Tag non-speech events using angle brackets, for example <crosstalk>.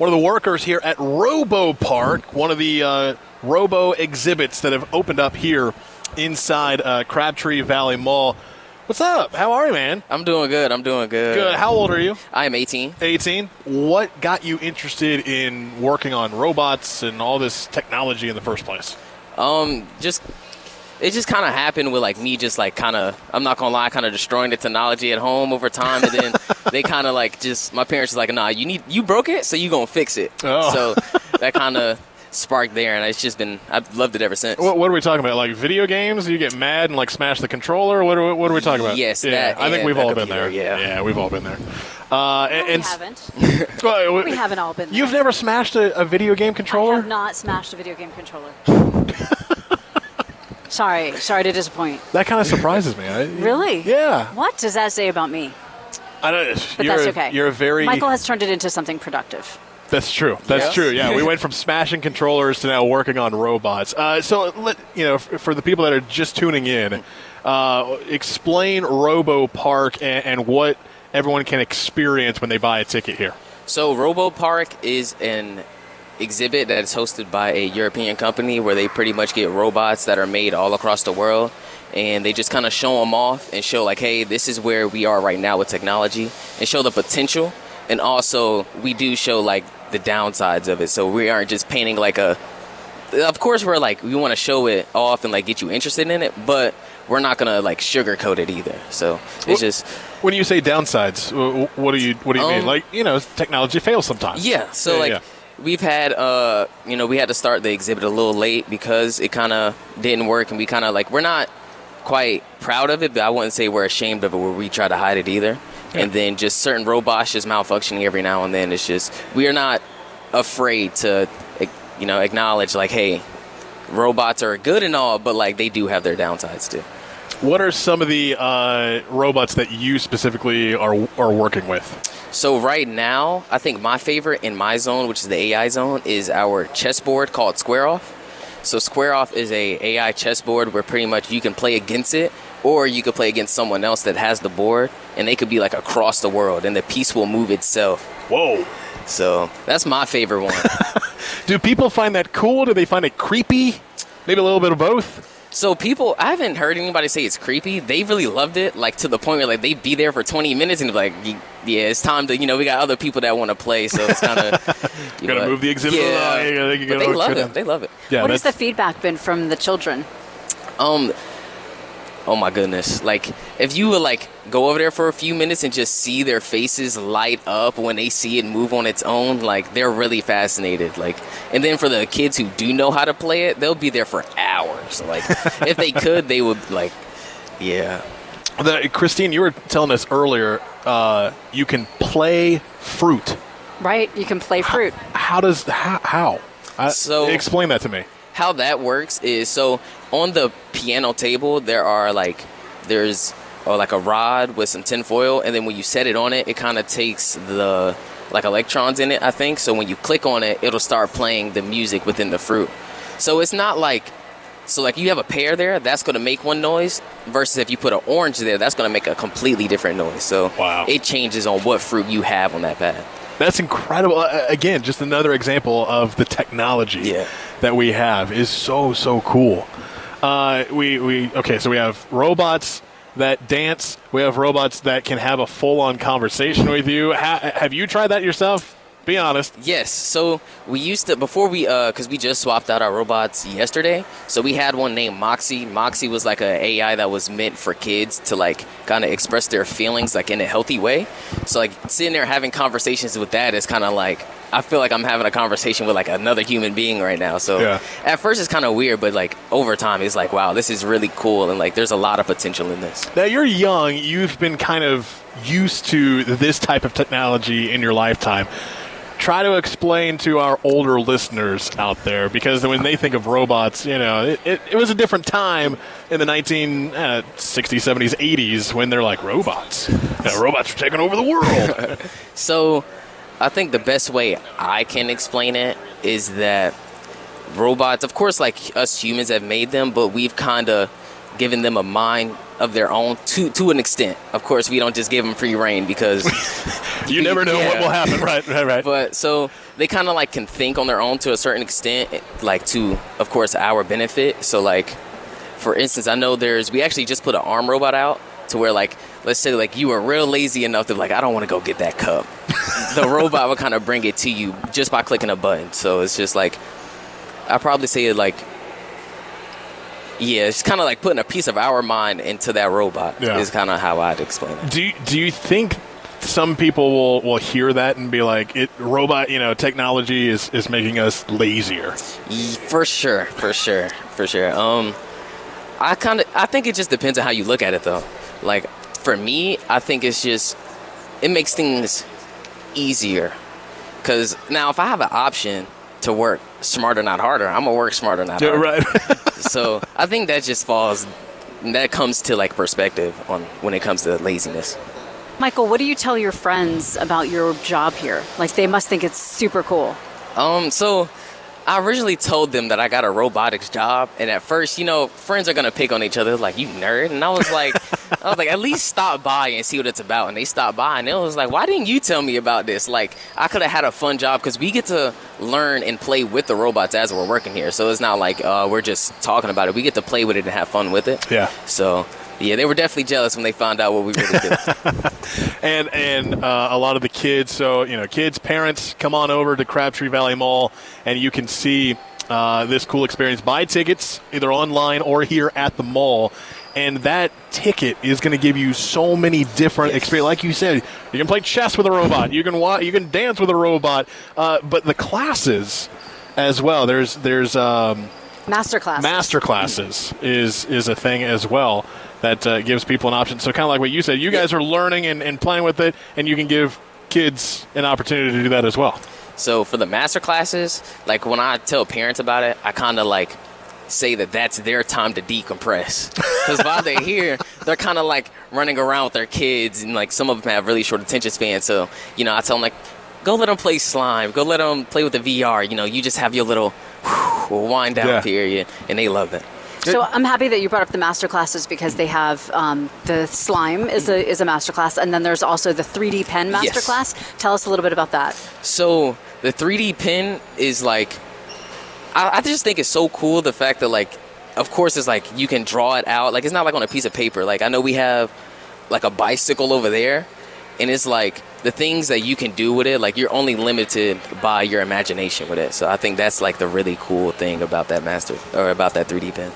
one of the workers here at Robo Park, one of the uh, Robo exhibits that have opened up here inside uh, Crabtree Valley Mall. What's up? How are you, man? I'm doing good. I'm doing good. Good. How old are you? I am 18. 18. What got you interested in working on robots and all this technology in the first place? Um, just it just kind of happened with like me just like kind of I'm not gonna lie, kind of destroying the technology at home over time, and then <laughs> they kind of like just my parents was like, nah, you need you broke it, so you gonna fix it. Oh. So <laughs> that kind of sparked there, and it's just been I've loved it ever since. What, what are we talking about? Like video games? You get mad and like smash the controller? What are, what are we talking about? Yes, yeah. that I think we've a all been there. yeah. yeah, we've all been there. Uh, and, we haven't. <laughs> well, We haven't all been there. You've never smashed a, a video game I controller? have not smashed a video game controller. Sorry, sorry to disappoint. That kind of surprises me. I, Really? Yeah. What does that say about me? I don't, But you're that's a- okay. You're a very. Michael has turned it into something productive. That's true. That's Yes. true. Yeah, we <laughs> went from smashing controllers to now working on robots. Uh, so, let, you know, f- for the people that are just tuning in, uh, explain Robo Park and, and what everyone can experience when they buy a ticket here. So Robo Park is an exhibit that is hosted by a European company where they pretty much get robots that are made all across the world and they just kind of show them off and show like hey this is where we are right now with technology and show the potential and also we do show like the downsides of it so we aren't just painting like a of course we're like we want to show it off and like get you interested in it but we're not gonna like sugarcoat it either so it's Well- just When you say downsides, wh- wh- what do you what do you mean? Um, Like you know, technology fails sometimes. Yeah. So Yeah, like yeah. We've had uh you know we had to start the exhibit a little late because it kind of didn't work and we kind of like we're not quite proud of it but I wouldn't say we're ashamed of it where we try to hide it either. And then just certain robots just malfunctioning every now and then. It's just we are not afraid to you know acknowledge like hey robots are good and all but like they do have their downsides too. What are some of the uh, robots that you specifically are are working with? So right now, I think my favorite in my zone, which is the AI zone, is our chessboard called Square Off. So Square Off is a AI chessboard where pretty much you can play against it, or you could play against someone else that has the board, and they could be like across the world, and the piece will move itself. Whoa. So that's my favorite one. <laughs> Do people find that cool? Do they find it creepy? Maybe a little bit of both. So people, I haven't heard anybody say it's creepy. They really loved it, like to the point where like they'd be there for 20 minutes and be like, yeah, it's time to, you know, we got other people that want to play, so it's kind of. <laughs> You gotta move the exhibit Yeah, along, you gotta- you but they love it. down. They love it. Yeah, what has the feedback been from the children? Um. Oh my goodness! Like, if you would like go over there for a few minutes and just see their faces light up when they see it move on its own, like they're really fascinated. Like, and then for the kids who do know how to play it, they'll be there for hours. Like, if they could, they would like, yeah. The, Christine, you were telling us earlier uh, you can play fruit. Right? You can play fruit. How does how? how? I- So- explain that to me. how that works is so on the piano table there are like there's or like a rod with some tinfoil and then when you set it on it it kind of takes the like electrons in it i think so when you click on it it'll start playing the music within the fruit so it's not like so like you have a pear there that's going to make one noise versus if you put an orange there that's going to make a completely different noise so Wow. it changes on what fruit you have on that pad That's incredible. Uh, again, just another example of the technology Yeah. that we have is so so cool. Uh, we we okay, so we have robots that dance. We have robots that can have a full on conversation with you. Ha- have you tried that yourself? Be honest. Yes. So we used to before we uh because we just swapped out our robots yesterday. So we had one named Moxie. Moxie was like a AI that was meant for kids to like kind of express their feelings like in a healthy way. So like sitting there having conversations with that is kind of like I feel like I'm having a conversation with like another human being right now. So Yeah. at first it's kind of weird, but like over time it's like wow, this is really cool and like there's a lot of potential in this. Now you're young. You've been kind of used to this type of technology in your lifetime. Try to explain to our older listeners out there because when they think of robots, you know, it, it, it was a different time in the 1960s, uh, 70s, 80s when they're like robots. You know, robots are taking over the world. <laughs> So, I think the best way I can explain it is that robots, of course, like us humans have made them, but we've kind of given them a mind of their own to to an extent. Of course, we don't just give them free rein because <laughs> You never know what will happen. Right, right, right. but so they kind of like can think on their own to a certain extent, like to of course our benefit. So like for instance, I know there's we actually just put an arm robot out to where like let's say like you were real lazy enough to like I don't want to go get that cup. The robot will kind of bring it to you just by clicking a button. So it's just like I probably say it like yeah, it's kind of like putting a piece of our mind into that robot. Yeah. Is kind of how I'd explain it. Do you, do you think some people will, will hear that and be like, "It robot, you know, technology is, is making us lazier"? For sure, for sure, for sure. Um, I kind of, I think it just depends on how you look at it, though. Like for me, I think it's just it makes things easier. Cause now, if I have an option to work smarter, not harder, I'm gonna work smarter, not Yeah, harder. right. <laughs> So I think that just falls. That comes to like perspective on when it comes to laziness. Michael, what do you tell your friends about your job here? Like, they must think it's super cool. Um, so I originally told them that I got a robotics job, and at first, you know, friends are gonna pick on each other, like you nerd, and I was like, I was like, at least stop by and see what it's about. And they stopped by, and it was like, why didn't you tell me about this? Like, I could have had a fun job because we get to learn and play with the robots as we're working here. So it's not like uh, we're just talking about it. We get to play with it and have fun with it. Yeah. So. Yeah, they were definitely jealous when they found out what we really did. <laughs> and and uh, a lot of the kids. So you know, kids, parents, come on over to Crabtree Valley Mall, and you can see uh, this cool experience. Buy tickets either online or here at the mall. And that ticket is going to give you so many different experiences. Like you said, you can play chess with a robot. You can wa- you can dance with a robot. Uh, but the classes as well. There's there's um, Masterclass. master classes is is a thing as well that uh, gives people an option. So kind of like what you said, you guys are learning and, and playing with it, and you can give kids an opportunity to do that as well. So for the master classes, like when I tell parents about it, I kind of like say that that's their time to decompress. Because while they're here, they're kind of like running around with their kids, and like some of them have really short attention spans. So you know, I tell them like, go let them play slime, go let them play with the VR. You know, you just have your little whew, wind down Yeah. period, and they love it. So I'm happy that you brought up the master classes because they have um, the slime is a is a master class, and then there's also the 3D pen master Yes. class. Tell us a little bit about that. So the 3D pen is like, I, I just think it's so cool. The fact that like, of course, it's like you can draw it out. Like it's not like on a piece of paper. Like I know we have like a bicycle over there, and it's like the things that you can do with it. Like you're only limited by your imagination with it. So I think that's like the really cool thing about that master or about that 3D pen.